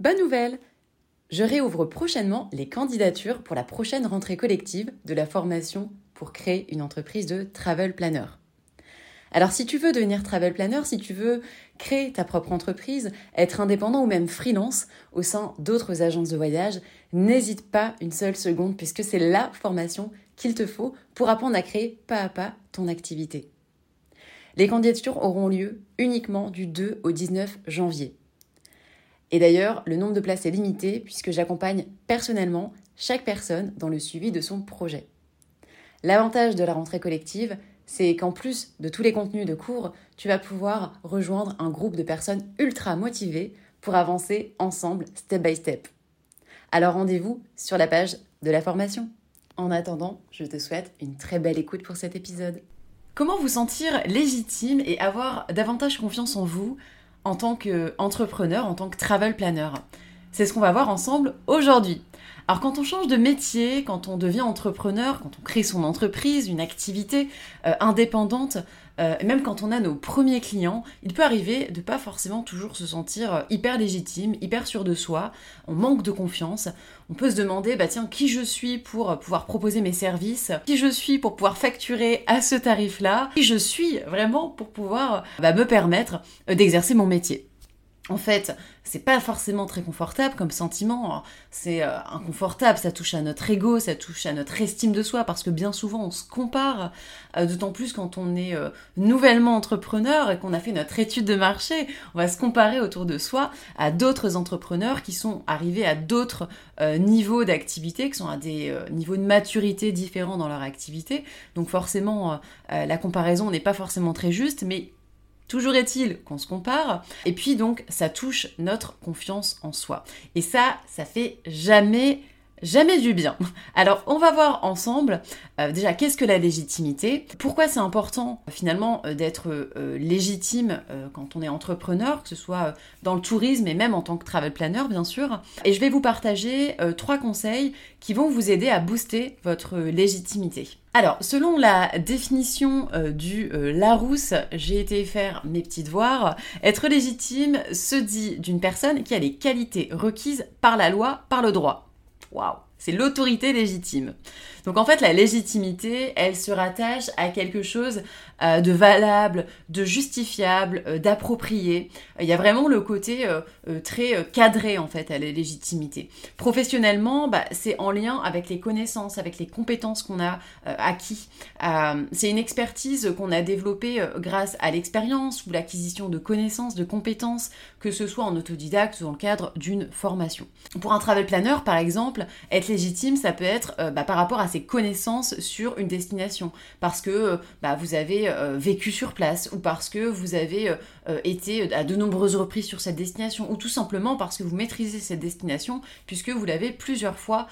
Bonne nouvelle Je réouvre prochainement les candidatures pour la prochaine rentrée collective de la formation pour créer une entreprise de travel planner. Alors si tu veux devenir travel planner, si tu veux créer ta propre entreprise, être indépendant ou même freelance au sein d'autres agences de voyage, n'hésite pas une seule seconde puisque c'est la formation qu'il te faut pour apprendre à créer pas à pas ton activité. Les candidatures auront lieu uniquement du 2 au 19 janvier. Et d'ailleurs, le nombre de places est limité puisque j'accompagne personnellement chaque personne dans le suivi de son projet. L'avantage de la rentrée collective, c'est qu'en plus de tous les contenus de cours, tu vas pouvoir rejoindre un groupe de personnes ultra motivées pour avancer ensemble, step by step. Alors rendez-vous sur la page de la formation. En attendant, je te souhaite une très belle écoute pour cet épisode. Comment vous sentir légitime et avoir davantage confiance en vous en tant qu'entrepreneur, en tant que travel planner C'est ce qu'on va voir ensemble aujourd'hui. Alors quand on change de métier, quand on devient entrepreneur, quand on crée son entreprise, une activité euh, indépendante, euh, même quand on a nos premiers clients, il peut arriver de pas forcément toujours se sentir euh, hyper légitime, hyper sûr de soi, on manque de confiance, on peut se demander bah tiens qui je suis pour pouvoir proposer mes services, qui je suis pour pouvoir facturer à ce tarif-là, qui je suis vraiment pour pouvoir bah, me permettre d'exercer mon métier? En fait, c'est pas forcément très confortable comme sentiment. C'est euh, inconfortable, ça touche à notre ego, ça touche à notre estime de soi, parce que bien souvent on se compare, euh, d'autant plus quand on est euh, nouvellement entrepreneur et qu'on a fait notre étude de marché, on va se comparer autour de soi à d'autres entrepreneurs qui sont arrivés à d'autres niveaux d'activité, qui sont à des niveaux de maturité différents dans leur activité. Donc forcément, la comparaison n'est pas forcément très juste, mais Toujours est-il qu'on se compare, et puis donc ça touche notre confiance en soi. Et ça, ça fait jamais jamais du bien. Alors on va voir ensemble euh, déjà qu'est-ce que la légitimité, pourquoi c'est important finalement euh, d'être euh, légitime quand on est entrepreneur, que ce soit dans le tourisme et même en tant que travel planner bien sûr? Et je vais vous partager trois conseils qui vont vous aider à booster votre légitimité. Alors, selon la définition du Larousse, j'ai été faire mes petits devoirs. Être légitime se dit d'une personne qui a les qualités requises par la loi, par le droit. Waouh C'est l'autorité légitime. Donc en fait, la légitimité, elle se rattache à quelque chose euh, de valable, de justifiable, euh, d'approprié. Il y a vraiment le côté euh, très cadré en fait à la légitimité. Professionnellement, bah, c'est en lien avec les connaissances, avec les compétences qu'on a acquis. c'est une expertise qu'on a développée grâce à l'expérience ou l'acquisition de connaissances, de compétences, que ce soit en autodidacte ou dans le cadre d'une formation. Pour un travel planner, par exemple, être légitime, ça peut être bah, par rapport à connaissances sur une destination, parce que bah, vous avez euh, vécu sur place ou parce que vous avez euh, euh, été à de nombreuses reprises sur cette destination ou tout simplement parce que vous maîtrisez cette destination puisque vous l'avez plusieurs fois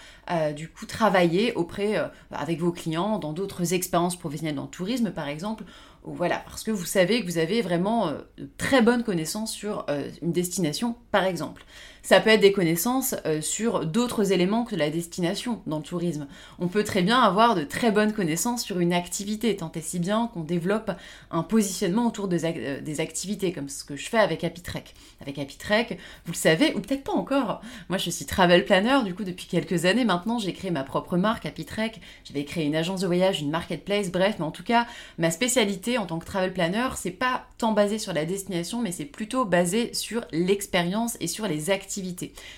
du coup travaillé auprès avec vos clients dans d'autres expériences professionnelles dans le tourisme par exemple voilà, parce que vous savez que vous avez vraiment euh, de très bonnes connaissances sur euh, une destination, par exemple. Ça peut être des connaissances euh, sur d'autres éléments que la destination dans le tourisme. On peut très bien avoir de très bonnes connaissances sur une activité, tant et si bien qu'on développe un positionnement autour des, des, activités, comme ce que je fais avec Apitrek. Avec Apitrek, vous le savez, ou peut-être pas encore. Moi, je suis travel planner, du coup, depuis quelques années maintenant, j'ai créé ma propre marque Apitrek. J'avais créé une agence de voyage, une marketplace, bref, mais en tout cas, ma spécialité en tant que travel planner, c'est pas tant basé sur la destination, mais c'est plutôt basé sur l'expérience et sur les activités.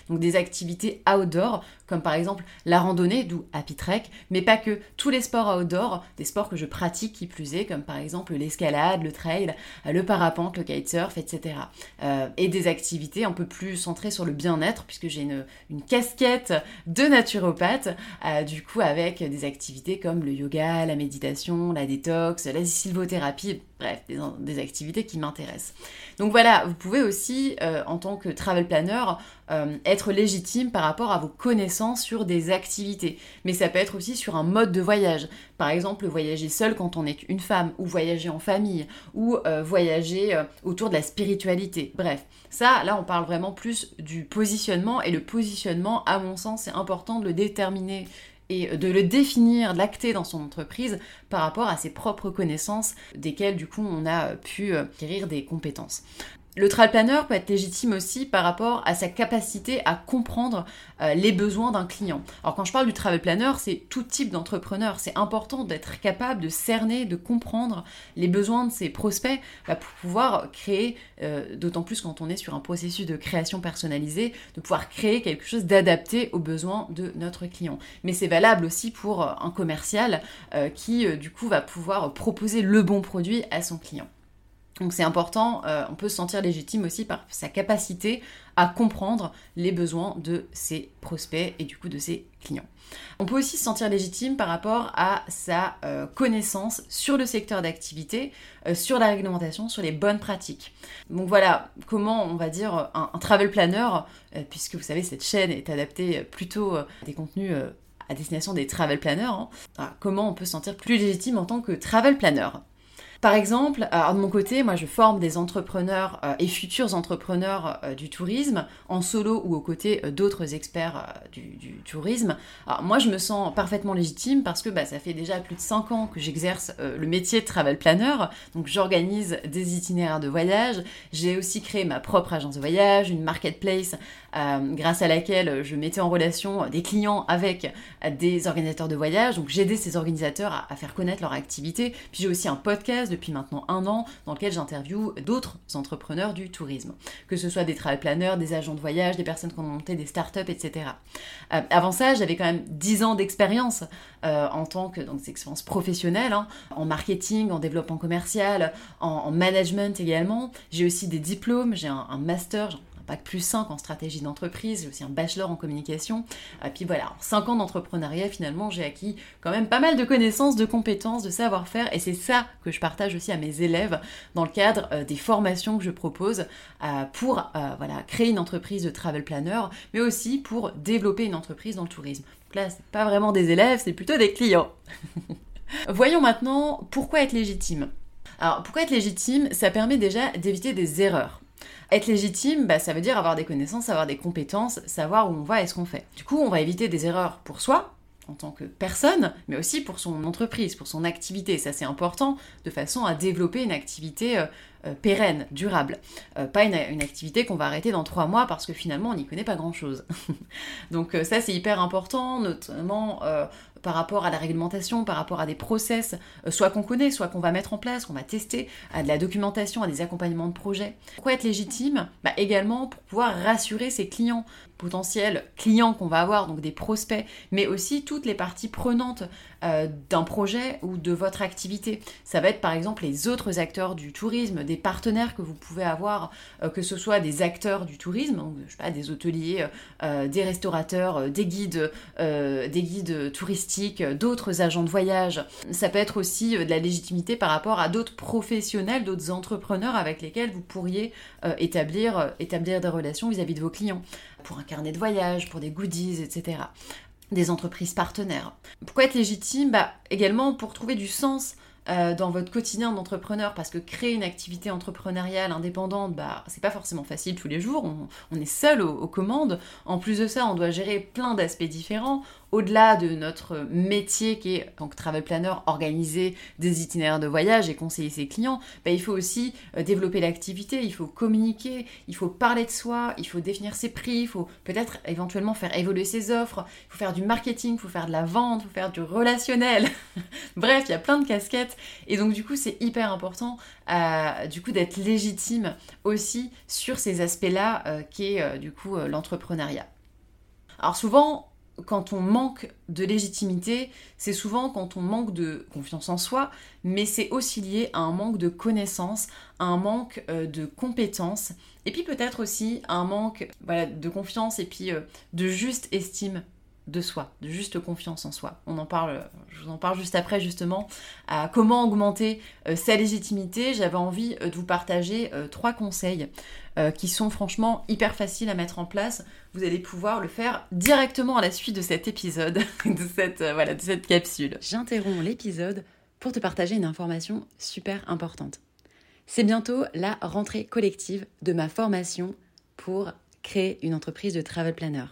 Donc des activités outdoor, comme par exemple la randonnée, d'où Happy Trek, mais pas que tous les sports outdoor, des sports que je pratique qui plus est, comme par exemple l'escalade, le trail, le parapente, le kitesurf, etc. Euh, et des activités un peu plus centrées sur le bien-être, puisque j'ai une, casquette de naturopathe, euh, du coup avec des activités comme le yoga, la méditation, la détox, la sylvothérapie bref, des, activités qui m'intéressent. Donc voilà, vous pouvez aussi, euh, en tant que travel planner, euh, être légitime par rapport à vos connaissances sur des activités. Mais ça peut être aussi sur un mode de voyage. Par exemple, voyager seul quand on est une femme, ou voyager en famille, ou euh, voyager autour de la spiritualité. Bref, ça, là, on parle vraiment plus du positionnement, et le positionnement, à mon sens, c'est important de le déterminer et de le définir, de l'acter dans son entreprise par rapport à ses propres connaissances, desquelles du coup on a pu euh, acquérir des compétences. Le travel planner peut être légitime aussi par rapport à sa capacité à comprendre euh, les besoins d'un client. Alors quand je parle du travel planner, c'est tout type d'entrepreneur. C'est important d'être capable de cerner, de comprendre les besoins de ses prospects bah, pour pouvoir créer, euh, d'autant plus quand on est sur un processus de création personnalisée, de pouvoir créer quelque chose d'adapté aux besoins de notre client. Mais c'est valable aussi pour un commercial euh, qui du coup va pouvoir proposer le bon produit à son client. Donc c'est important, euh, on peut se sentir légitime aussi par sa capacité à comprendre les besoins de ses prospects et du coup de ses clients. On peut aussi se sentir légitime par rapport à sa euh, connaissance sur le secteur d'activité, euh, sur la réglementation, sur les bonnes pratiques. Donc voilà comment on va dire un, travel planner, puisque vous savez cette chaîne est adaptée plutôt à des contenus à destination des travel planners, hein. comment on peut se sentir plus légitime en tant que travel planner. Par exemple, alors de mon côté, moi je forme des entrepreneurs euh, et futurs entrepreneurs euh, du tourisme en solo ou aux côtés euh, d'autres experts du, tourisme. Moi je me sens parfaitement légitime parce que bah, ça fait déjà plus de 5 ans que j'exerce le métier de travel planner. Donc j'organise des itinéraires de voyage. J'ai aussi créé ma propre agence de voyage, une marketplace grâce à laquelle je mettais en relation des clients avec des organisateurs de voyage. Donc j'aidais ces organisateurs à, à faire connaître leur activité. Puis j'ai aussi un podcast depuis maintenant un an dans lequel j'interviewe d'autres entrepreneurs du tourisme, que ce soit des travel planners, des agents de voyage, des personnes qui ont monté des startups, etc. Euh, avant ça, j'avais quand même 10 ans d'expérience euh, en tant que donc expérience professionnelle, hein, en marketing, en développement commercial, en, management également. J'ai aussi des diplômes, j'ai un, un master, bac plus 5 en stratégie d'entreprise, j'ai aussi un bachelor en communication. Et puis voilà, en 5 ans d'entrepreneuriat, finalement, j'ai acquis quand même pas mal de connaissances, de compétences, de savoir-faire. Et c'est ça que je partage aussi à mes élèves dans le cadre euh, des formations que je propose euh, pour euh, créer une entreprise de travel planner, mais aussi pour développer une entreprise dans le tourisme. Donc là, c'est pas vraiment des élèves, c'est plutôt des clients. Voyons maintenant pourquoi être légitime. Alors, pourquoi être légitime? Ça permet déjà d'éviter des erreurs. Être légitime, bah, ça veut dire avoir des connaissances, avoir des compétences, savoir où on va et ce qu'on fait. Du coup, on va éviter des erreurs pour soi, en tant que personne, mais aussi pour son entreprise, pour son activité. Ça, c'est important de façon à développer une activité euh, euh, pérenne, durable. Euh, pas une, une activité qu'on va arrêter dans trois mois parce que finalement, on n'y connaît pas grand-chose. Donc ça, c'est hyper important, notamment par rapport à la réglementation, par rapport à des process, euh, soit qu'on connaît, soit qu'on va mettre en place, qu'on va tester, à de la documentation, à des accompagnements de projets. Pourquoi être légitime bah, Également pour pouvoir rassurer ses clients, potentiels clients qu'on va avoir, donc des prospects, mais aussi toutes les parties prenantes euh, d'un projet ou de votre activité. Ça va être par exemple les autres acteurs du tourisme, des partenaires que vous pouvez avoir, euh, que ce soit des acteurs du tourisme, donc, des hôteliers, des restaurateurs, des guides, des guides touristiques d'autres agents de voyage. Ça peut être aussi euh, de la légitimité par rapport à d'autres professionnels, d'autres entrepreneurs avec lesquels vous pourriez euh, établir, euh, établir des relations vis-à-vis de vos clients. Pour un carnet de voyage, pour des goodies, etc. Des entreprises partenaires. Pourquoi être légitime bah, Également pour trouver du sens dans votre quotidien d'entrepreneur parce que créer une activité entrepreneuriale indépendante, bah, c'est pas forcément facile tous les jours. On, est seul aux, commandes. En plus de ça, on doit gérer plein d'aspects différents au-delà de notre métier qui est, donc travel planner, organiser des itinéraires de voyage et conseiller ses clients, bah, il faut aussi euh, développer l'activité, il faut communiquer, il faut parler de soi, il faut définir ses prix, il faut peut-être éventuellement faire évoluer ses offres, il faut faire du marketing, il faut faire de la vente, il faut faire du relationnel. Bref, il y a plein de casquettes et donc du coup c'est hyper important euh, du coup d'être légitime aussi sur ces aspects-là euh, qui est du coup l'entrepreneuriat. Alors souvent, quand on manque de légitimité, c'est souvent quand on manque de confiance en soi, mais c'est aussi lié à un manque de connaissances, à un manque euh, de compétences, et puis peut-être aussi à un manque de confiance et puis euh, de juste estime de soi, de juste confiance en soi. On en parle, je vous en parle juste après justement, à comment augmenter euh, sa légitimité. J'avais envie de vous partager trois conseils euh, qui sont franchement hyper faciles à mettre en place. Vous allez pouvoir le faire directement à la suite de cet épisode, de cette, euh, voilà, de cette capsule. J'interromps l'épisode pour te partager une information super importante. C'est bientôt la rentrée collective de ma formation pour créer une entreprise de travel planner.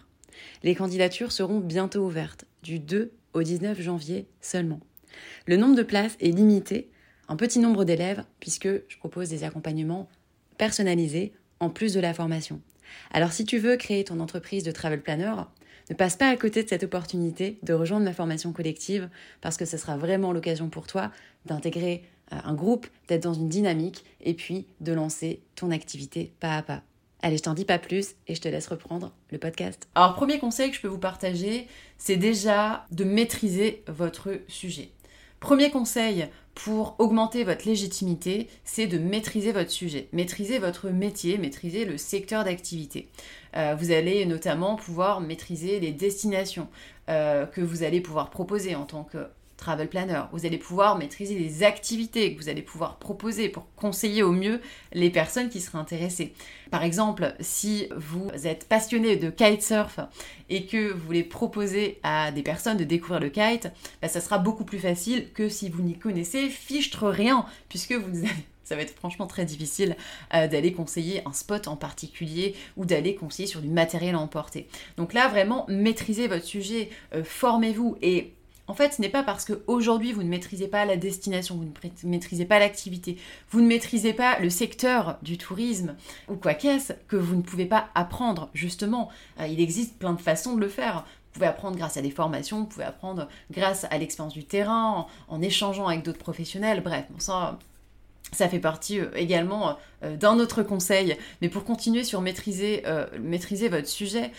Les candidatures seront bientôt ouvertes, du 2 au 19 janvier seulement. Le nombre de places est limité, un petit nombre d'élèves, puisque je propose des accompagnements personnalisés en plus de la formation. Alors si tu veux créer ton entreprise de travel planner, ne passe pas à côté de cette opportunité de rejoindre ma formation collective parce que ce sera vraiment l'occasion pour toi d'intégrer euh, un groupe, d'être dans une dynamique et puis de lancer ton activité pas à pas. Allez, je t'en dis pas plus et je te laisse reprendre le podcast. Alors, premier conseil que je peux vous partager, c'est déjà de maîtriser votre sujet. Premier conseil pour augmenter votre légitimité, c'est de maîtriser votre sujet, maîtriser votre métier, maîtriser le secteur d'activité. Euh, vous allez notamment pouvoir maîtriser les destinations euh, que vous allez pouvoir proposer en tant que travel planner. Vous allez pouvoir maîtriser les activités que vous allez pouvoir proposer pour conseiller au mieux les personnes qui seraient intéressées. Par exemple, si vous êtes passionné de kitesurf et que vous voulez proposer à des personnes de découvrir le kite, bah, ça sera beaucoup plus facile que si vous n'y connaissez fichtre rien, puisque vous ça va être franchement très difficile euh, d'aller conseiller un spot en particulier ou d'aller conseiller sur du matériel à emporter. Donc là, vraiment, maîtrisez votre sujet, euh, formez-vous et en fait, ce n'est pas parce qu'aujourd'hui vous ne maîtrisez pas la destination, vous ne maîtrisez pas l'activité, vous ne maîtrisez pas le secteur du tourisme ou quoi qu'est-ce que vous ne pouvez pas apprendre. Justement, euh, il existe plein de façons de le faire. Vous pouvez apprendre grâce à des formations, vous pouvez apprendre grâce à l'expérience du terrain, en, en échangeant avec d'autres professionnels. Bref, bon, ça, ça fait partie euh, également euh, d'un autre conseil, mais pour continuer sur maîtriser, euh, maîtriser votre sujet,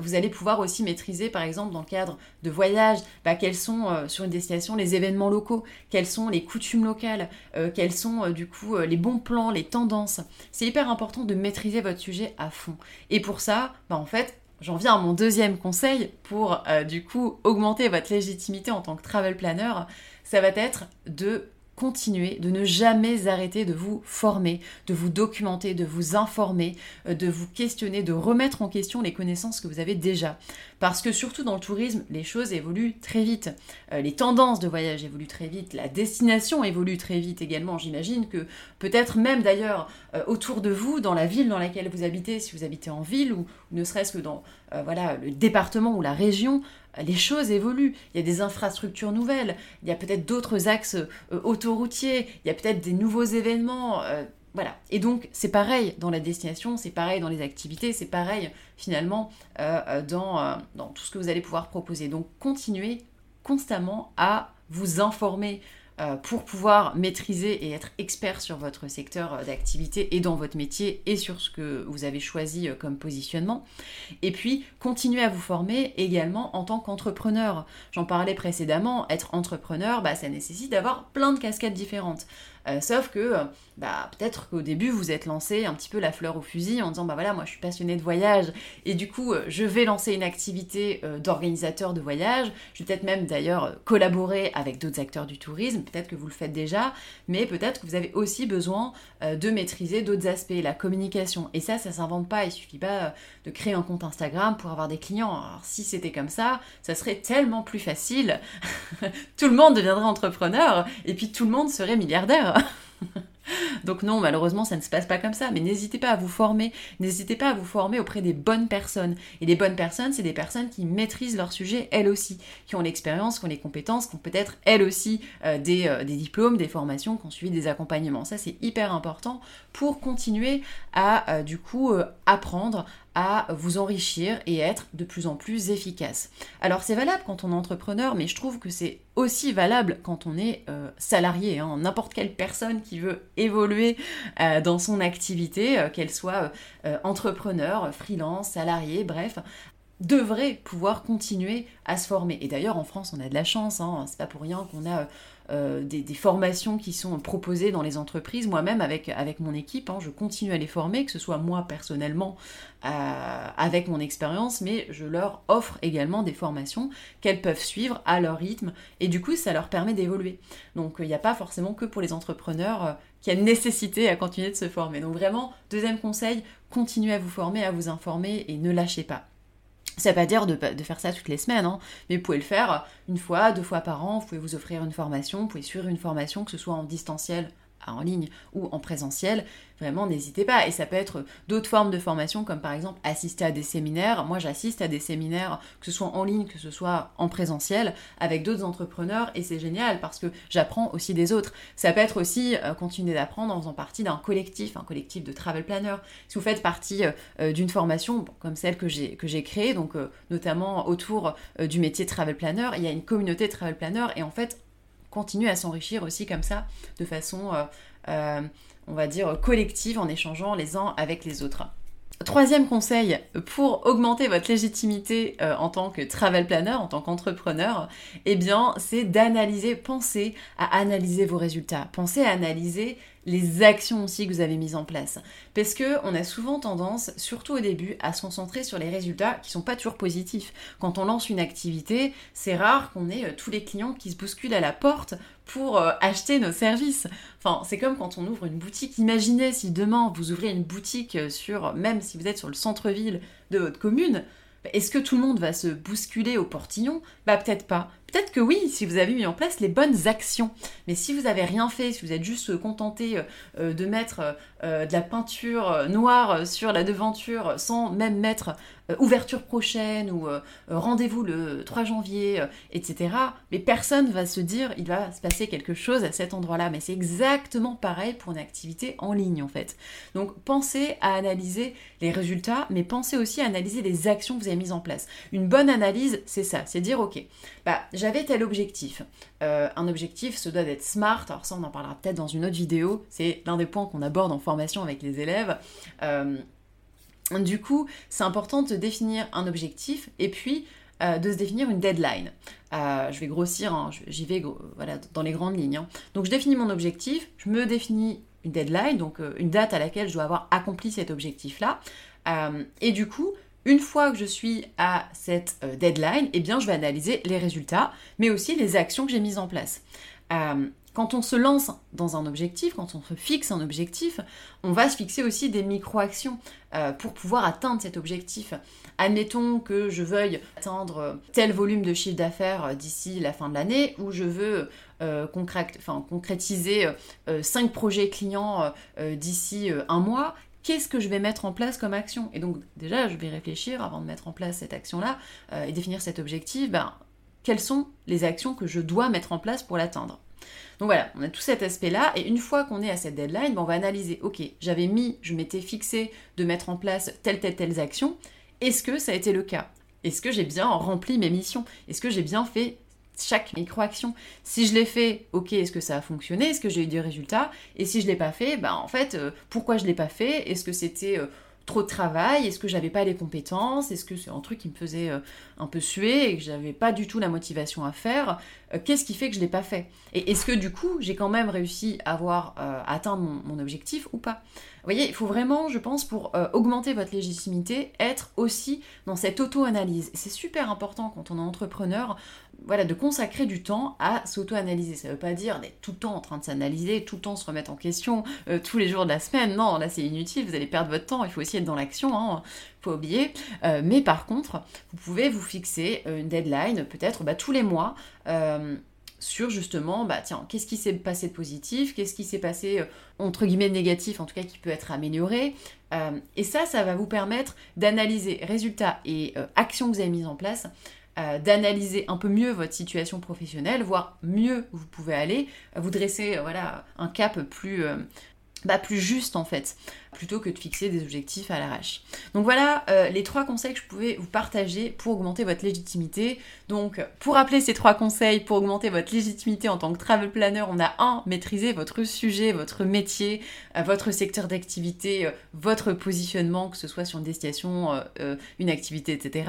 vous allez pouvoir aussi maîtriser, par exemple, dans le cadre de voyages, bah, quels sont sur une destination les événements locaux, quelles sont les coutumes locales, quels sont du coup les bons plans, les tendances. C'est hyper important de maîtriser votre sujet à fond. Et pour ça, bah, en fait, J'en viens à mon deuxième conseil pour du coup augmenter votre légitimité en tant que travel planner, ça va être de continuer, de ne jamais arrêter de vous former, de vous documenter, de vous informer, euh, de vous questionner, de remettre en question les connaissances que vous avez déjà. Parce que surtout dans le tourisme, les choses évoluent très vite. Euh, les tendances de voyage évoluent très vite, la destination évolue très vite également. J'imagine que peut-être même d'ailleurs euh, autour de vous, dans la ville dans laquelle vous habitez, si vous habitez en ville ou ne serait-ce que dans voilà, le département ou la région, les choses évoluent. Il y a des infrastructures nouvelles, il y a peut-être d'autres axes euh, autoroutiers, il y a peut-être des nouveaux événements. Euh, voilà. Et donc, c'est pareil dans la destination, c'est pareil dans les activités, c'est pareil finalement euh, dans, dans tout ce que vous allez pouvoir proposer. Donc, continuez constamment à vous informer pour pouvoir maîtriser et être expert sur votre secteur euh, d'activité et dans votre métier et sur ce que vous avez choisi euh, comme positionnement. Et puis, continuer à vous former également en tant qu'entrepreneur. J'en parlais précédemment, être entrepreneur, bah, ça nécessite d'avoir plein de casquettes différentes. Euh, sauf que euh, bah, peut-être qu'au début vous êtes lancé un petit peu la fleur au fusil en disant bah voilà moi je suis passionné de voyage et du coup euh, je vais lancer une activité d'organisateur de voyage. Je vais peut-être même d'ailleurs collaborer avec d'autres acteurs du tourisme. Peut-être que vous le faites déjà, mais peut-être que vous avez aussi besoin de maîtriser d'autres aspects, la communication. Et ça, ça s'invente pas. Il suffit pas de créer un compte Instagram pour avoir des clients. Alors si c'était comme ça, ça serait tellement plus facile. tout le monde deviendrait entrepreneur et puis tout le monde serait milliardaire. Donc non, malheureusement, ça ne se passe pas comme ça. Mais n'hésitez pas à vous former. N'hésitez pas à vous former auprès des bonnes personnes. Et les bonnes personnes, c'est des personnes qui maîtrisent leur sujet, elles aussi, qui ont l'expérience, qui ont les compétences, qui ont peut-être elles aussi euh, euh, des, diplômes, des formations, qui ont suivi des accompagnements. Ça, c'est hyper important pour continuer à, euh, du coup, apprendre à vous enrichir et être de plus en plus efficace. Alors c'est valable quand on est entrepreneur, mais je trouve que c'est aussi valable quand on est euh, salarié. Hein. N'importe quelle personne qui veut évoluer euh, dans son activité, euh, qu'elle soit entrepreneur, freelance, salarié, bref, devrait pouvoir continuer à se former. Et d'ailleurs, en France, on a de la chance, hein. c'est pas pour rien qu'on a euh, des, formations qui sont proposées dans les entreprises. Moi-même, avec, avec mon équipe, hein, je continue à les former, que ce soit moi personnellement euh, avec mon expérience, mais je leur offre également des formations qu'elles peuvent suivre à leur rythme. Et du coup, ça leur permet d'évoluer. Donc, il n'y a pas forcément que pour les entrepreneurs euh, qui a nécessité à continuer de se former. Donc vraiment, deuxième conseil, continuez à vous former, à vous informer et ne lâchez pas. Ça ne veut pas dire de, faire ça toutes les semaines, hein, mais vous pouvez le faire une fois, deux fois par an, vous pouvez vous offrir une formation, vous pouvez suivre une formation, que ce soit en distanciel en ligne ou en présentiel, vraiment n'hésitez pas. Et ça peut être d'autres formes de formation, comme par exemple assister à des séminaires. Moi, j'assiste à des séminaires, que ce soit en ligne, que ce soit en présentiel, avec d'autres entrepreneurs, et c'est génial parce que j'apprends aussi des autres. Ça peut être aussi euh, continuer d'apprendre en faisant partie d'un collectif, un collectif de travel planner. Si vous faites partie euh, d'une formation comme celle que j'ai créée, donc euh, notamment autour du métier travel planner, il y a une communauté de travel planner, et en fait continuer à s'enrichir aussi comme ça, de façon on va dire, collective en échangeant les uns avec les autres. Troisième conseil pour augmenter votre légitimité euh, en tant que travel planner, en tant qu'entrepreneur, eh bien, c'est d'analyser, penser à analyser vos résultats, pensez à analyser les actions aussi que vous avez mises en place. Parce que on a souvent tendance, surtout au début, à se concentrer sur les résultats qui sont pas toujours positifs. Quand on lance une activité, c'est rare qu'on ait euh, tous les clients qui se bousculent à la porte pour euh, acheter nos services. Enfin, c'est comme quand on ouvre une boutique. Imaginez si demain vous ouvrez une boutique sur, même si vous êtes sur le centre-ville de votre commune, est-ce que tout le monde va se bousculer au portillon? Bah peut-être pas. Peut-être que oui, si vous avez mis en place les bonnes actions. Mais si vous n'avez rien fait, si vous êtes juste contenté euh, euh, de mettre euh, de la peinture noire sur la devanture sans même mettre ouverture prochaine ou rendez-vous le 3 janvier, etc., mais personne va se dire il va se passer quelque chose à cet endroit-là. Mais c'est exactement pareil pour une activité en ligne en fait. Donc pensez à analyser les résultats, mais pensez aussi à analyser les actions que vous avez mises en place. Une bonne analyse, c'est ça, c'est dire ok, bah j'avais tel objectif. Euh, un objectif, ce doit être smart. Alors ça, on en parlera peut-être dans une autre vidéo. C'est l'un des points qu'on aborde en avec les élèves. Euh, du coup, c'est important de définir un objectif et puis euh, de se définir une deadline. je vais grossir, hein, j'y vais voilà, dans les grandes lignes. Hein. Donc je définis mon objectif, je me définis une deadline, donc une date à laquelle je dois avoir accompli cet objectif-là. et du coup, une fois que je suis à cette euh, deadline, eh bien, je vais analyser les résultats, mais aussi les actions que j'ai mises en place. Euh, quand on se lance dans un objectif, quand on se fixe un objectif, on va se fixer aussi des micro-actions euh, pour pouvoir atteindre cet objectif. Admettons que je veuille atteindre tel volume de chiffre d'affaires d'ici la fin de l'année, ou je veux concrétiser 5 projets clients d'ici un mois qu'est-ce que je vais mettre en place comme action? Et donc déjà, je vais réfléchir avant de mettre en place cette action-là euh, et définir cet objectif, ben, quelles sont les actions que je dois mettre en place pour l'atteindre? Donc voilà, on a tout cet aspect-là, et une fois qu'on est à cette deadline, ben, on va analyser, ok, j'avais mis, je m'étais fixé de mettre en place telle, telle, telle action, est-ce que ça a été le cas? Est-ce que j'ai bien rempli mes missions? Est-ce que j'ai bien fait chaque micro-action? Si je l'ai fait, ok, est-ce que ça a fonctionné? Est-ce que j'ai eu des résultats? Et si je l'ai pas fait, ben en fait, euh, pourquoi je l'ai pas fait? Est-ce que c'était euh, trop de travail Est-ce que j'avais pas les compétences Est-ce que c'est un truc qui me faisait euh, un peu suer et que j'avais pas du tout la motivation à faire Qu'est-ce qui fait que je l'ai pas fait? Et est-ce que du coup, j'ai quand même réussi à avoir atteint mon objectif ou pas? Vous voyez, il faut vraiment, je pense, pour euh, augmenter votre légitimité, être aussi dans cette auto-analyse. C'est super important quand on est entrepreneur, voilà, de consacrer du temps à s'auto-analyser. Ça ne veut pas dire d'être tout le temps en train de s'analyser, tout le temps se remettre en question, euh, tous les jours de la semaine. Non, là c'est inutile, vous allez perdre votre temps, il faut aussi être dans l'action, hein, faut oublier. Euh, mais par contre, vous pouvez vous fixer une deadline, peut-être bah, tous les mois sur justement, bah tiens, qu'est-ce qui s'est passé de positif, qu'est-ce qui s'est passé euh, entre guillemets de négatif, en tout cas qui peut être amélioré. Euh, et ça, ça va vous permettre d'analyser résultats et euh, actions que vous avez mises en place, d'analyser un peu mieux votre situation professionnelle, voir mieux où vous pouvez aller, vous dresser voilà un cap plus bah, plus juste en fait, plutôt que de fixer des objectifs à l'arrache. Donc voilà euh, les trois conseils que je pouvais vous partager pour augmenter votre légitimité. Donc pour rappeler ces trois conseils pour augmenter votre légitimité en tant que travel planner, on a un, maîtriser votre sujet, votre métier, euh, votre secteur d'activité, euh, votre positionnement, que ce soit sur une destination, une activité, etc.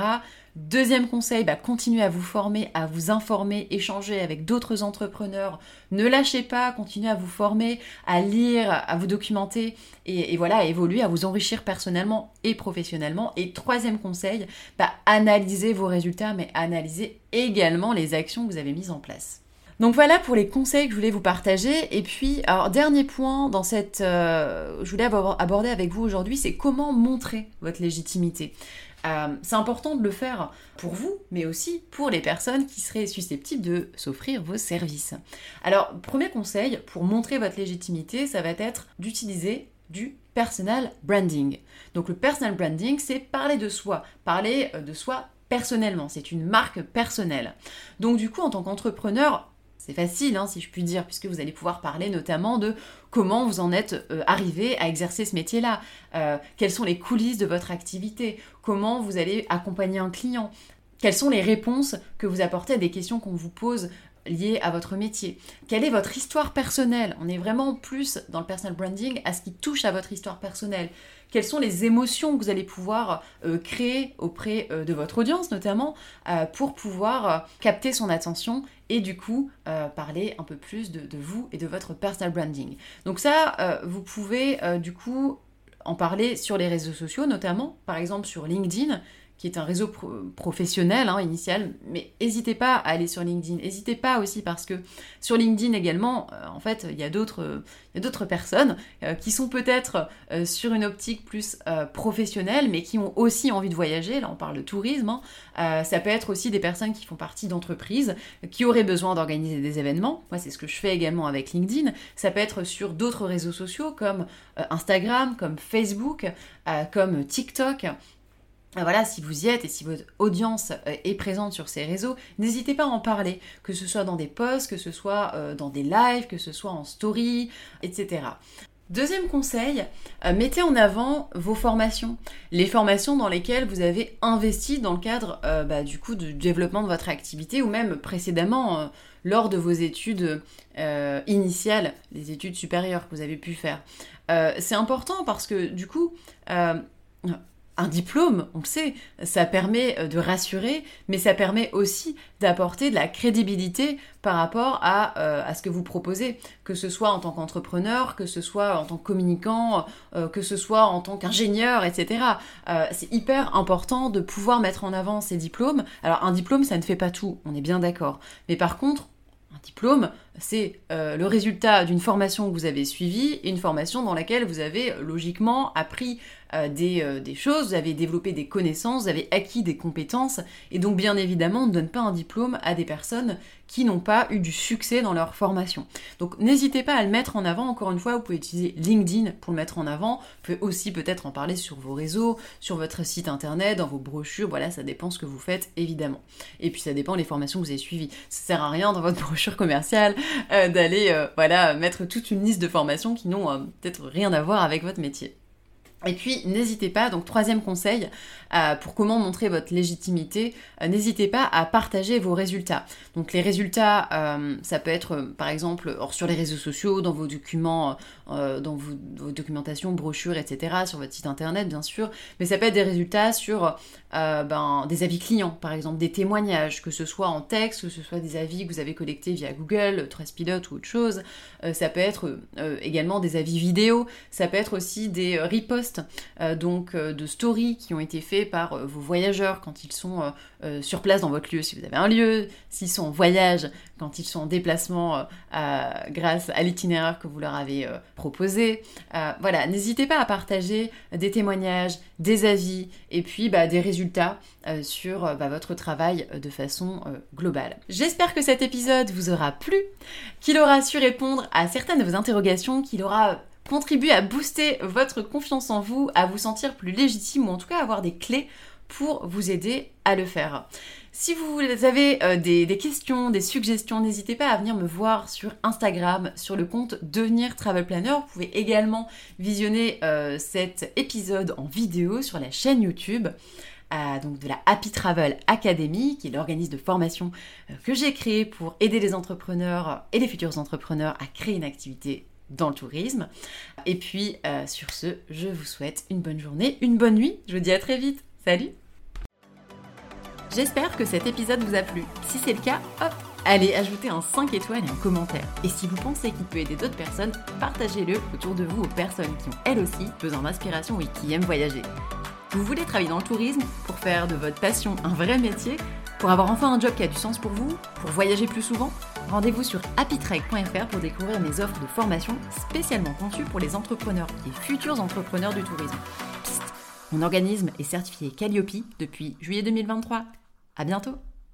Deuxième conseil, bah, continuez à vous former, à vous informer, échanger avec d'autres entrepreneurs. Ne lâchez pas, continuez à vous former, à lire, à vous documenter et, voilà, à évoluer, à vous enrichir personnellement et professionnellement. Et troisième conseil, bah, analysez vos résultats, mais analysez également les actions que vous avez mises en place. Donc voilà pour les conseils que je voulais vous partager. Et puis, alors dernier point dans cette, euh, je voulais aborder avec vous aujourd'hui, c'est comment montrer votre légitimité. Euh, c'est important de le faire pour vous, mais aussi pour les personnes qui seraient susceptibles de s'offrir vos services. Alors, premier conseil, pour montrer votre légitimité, ça va être d'utiliser du personal branding. Donc le personal branding, c'est parler de soi, parler euh, de soi personnellement, c'est une marque personnelle. Donc du coup, en tant qu'entrepreneur, c'est facile, hein, si je puis dire, puisque vous allez pouvoir parler notamment de comment vous en êtes euh, arrivé à exercer ce métier-là, euh, quelles sont les coulisses de votre activité, comment vous allez accompagner un client, quelles sont les réponses que vous apportez à des questions qu'on vous pose liées à votre métier. Quelle est votre histoire personnelle? On est vraiment plus dans le personal branding à ce qui touche à votre histoire personnelle. Quelles sont les émotions que vous allez pouvoir euh, créer auprès euh, de votre audience notamment euh, pour pouvoir capter son attention et du coup parler un peu plus de, de, vous et de votre personal branding? Donc ça, vous pouvez du coup en parler sur les réseaux sociaux notamment, par exemple sur LinkedIn qui est un réseau professionnel hein, initial, mais n'hésitez pas à aller sur LinkedIn. N'hésitez pas aussi parce que sur LinkedIn également, euh, en fait, il y a d'autres personnes euh, qui sont peut-être euh, sur une optique plus professionnelle, mais qui ont aussi envie de voyager. Là, on parle de tourisme. Hein. ça peut être aussi des personnes qui font partie d'entreprises, qui auraient besoin d'organiser des événements. Moi, c'est ce que je fais également avec LinkedIn. Ça peut être sur d'autres réseaux sociaux comme Instagram, comme Facebook, comme TikTok. Voilà, si vous y êtes et si votre audience euh, est présente sur ces réseaux, n'hésitez pas à en parler, que ce soit dans des posts, que ce soit euh, dans des lives, que ce soit en story, etc. Deuxième conseil, euh, mettez en avant vos formations, les formations dans lesquelles vous avez investi dans le cadre bah, du coup du développement de votre activité ou même précédemment lors de vos études initiales, les études supérieures que vous avez pu faire. c'est important parce que du coup, un diplôme, on le sait, ça permet euh, de rassurer, mais ça permet aussi d'apporter de la crédibilité par rapport à, euh, à, ce que vous proposez, que ce soit en tant qu'entrepreneur, que ce soit en tant que communicant, euh, que ce soit en tant qu'ingénieur, etc. c'est hyper important de pouvoir mettre en avant ces diplômes. Alors un diplôme, ça ne fait pas tout, on est bien d'accord. Mais par contre, un diplôme, c'est le résultat d'une formation que vous avez suivie, une formation dans laquelle vous avez logiquement appris euh, euh, des, choses, vous avez développé des connaissances, vous avez acquis des compétences, et donc bien évidemment on ne donne pas un diplôme à des personnes qui n'ont pas eu du succès dans leur formation. Donc n'hésitez pas à le mettre en avant, encore une fois, vous pouvez utiliser LinkedIn pour le mettre en avant, vous pouvez aussi peut-être en parler sur vos réseaux, sur votre site internet, dans vos brochures, voilà, ça dépend ce que vous faites évidemment. Et puis ça dépend des formations que vous avez suivies. Ça sert à rien dans votre brochure commerciale euh, d'aller voilà, mettre toute une liste de formations qui n'ont peut-être rien à voir avec votre métier. Et puis, n'hésitez pas, donc troisième conseil, euh, pour comment montrer votre légitimité, euh, n'hésitez pas à partager vos résultats. Donc les résultats, euh, ça peut être par exemple sur les réseaux sociaux, dans vos documents, dans vos, documentations, brochures, etc., sur votre site internet bien sûr, mais ça peut être des résultats sur ben, des avis clients, par exemple, des témoignages, que ce soit en texte, que ce soit des avis que vous avez collectés via Google, Trustpilot ou autre chose. ça peut être également des avis vidéo, ça peut être aussi des reposts euh, donc euh, de stories qui ont été faits par euh, vos voyageurs quand ils sont sur place dans votre lieu, si vous avez un lieu, s'ils sont en voyage, quand ils sont en déplacement grâce à l'itinéraire que vous leur avez proposé. voilà, n'hésitez pas à partager des témoignages, des avis et puis bah, des résultats sur bah, votre travail de façon globale. J'espère que cet épisode vous aura plu, qu'il aura su répondre à certaines de vos interrogations, qu'il aura contribue à booster votre confiance en vous, à vous sentir plus légitime ou en tout cas avoir des clés pour vous aider à le faire. Si vous avez euh, des, questions, des suggestions, n'hésitez pas à venir me voir sur Instagram, sur le compte Devenir Travel Planner. Vous pouvez également visionner euh, cet épisode en vidéo sur la chaîne YouTube. Euh, donc de la Happy Travel Academy, qui est l'organisme de formation que j'ai créé pour aider les entrepreneurs et les futurs entrepreneurs à créer une activité dans le tourisme. Et puis, sur ce, je vous souhaite une bonne journée, une bonne nuit. Je vous dis à très vite. Salut J'espère que cet épisode vous a plu. Si c'est le cas, hop, allez ajouter un 5 étoiles et un commentaire. Et si vous pensez qu'il peut aider d'autres personnes, partagez-le autour de vous aux personnes qui ont elles aussi besoin d'inspiration et qui aiment voyager. Vous voulez travailler dans le tourisme pour faire de votre passion un vrai métier, pour avoir enfin un job qui a du sens pour vous, pour voyager plus souvent? Rendez-vous sur happytrek.fr pour découvrir mes offres de formation spécialement conçues pour les entrepreneurs et futurs entrepreneurs du tourisme. Mon organisme est certifié Calliope depuis juillet 2023. À bientôt!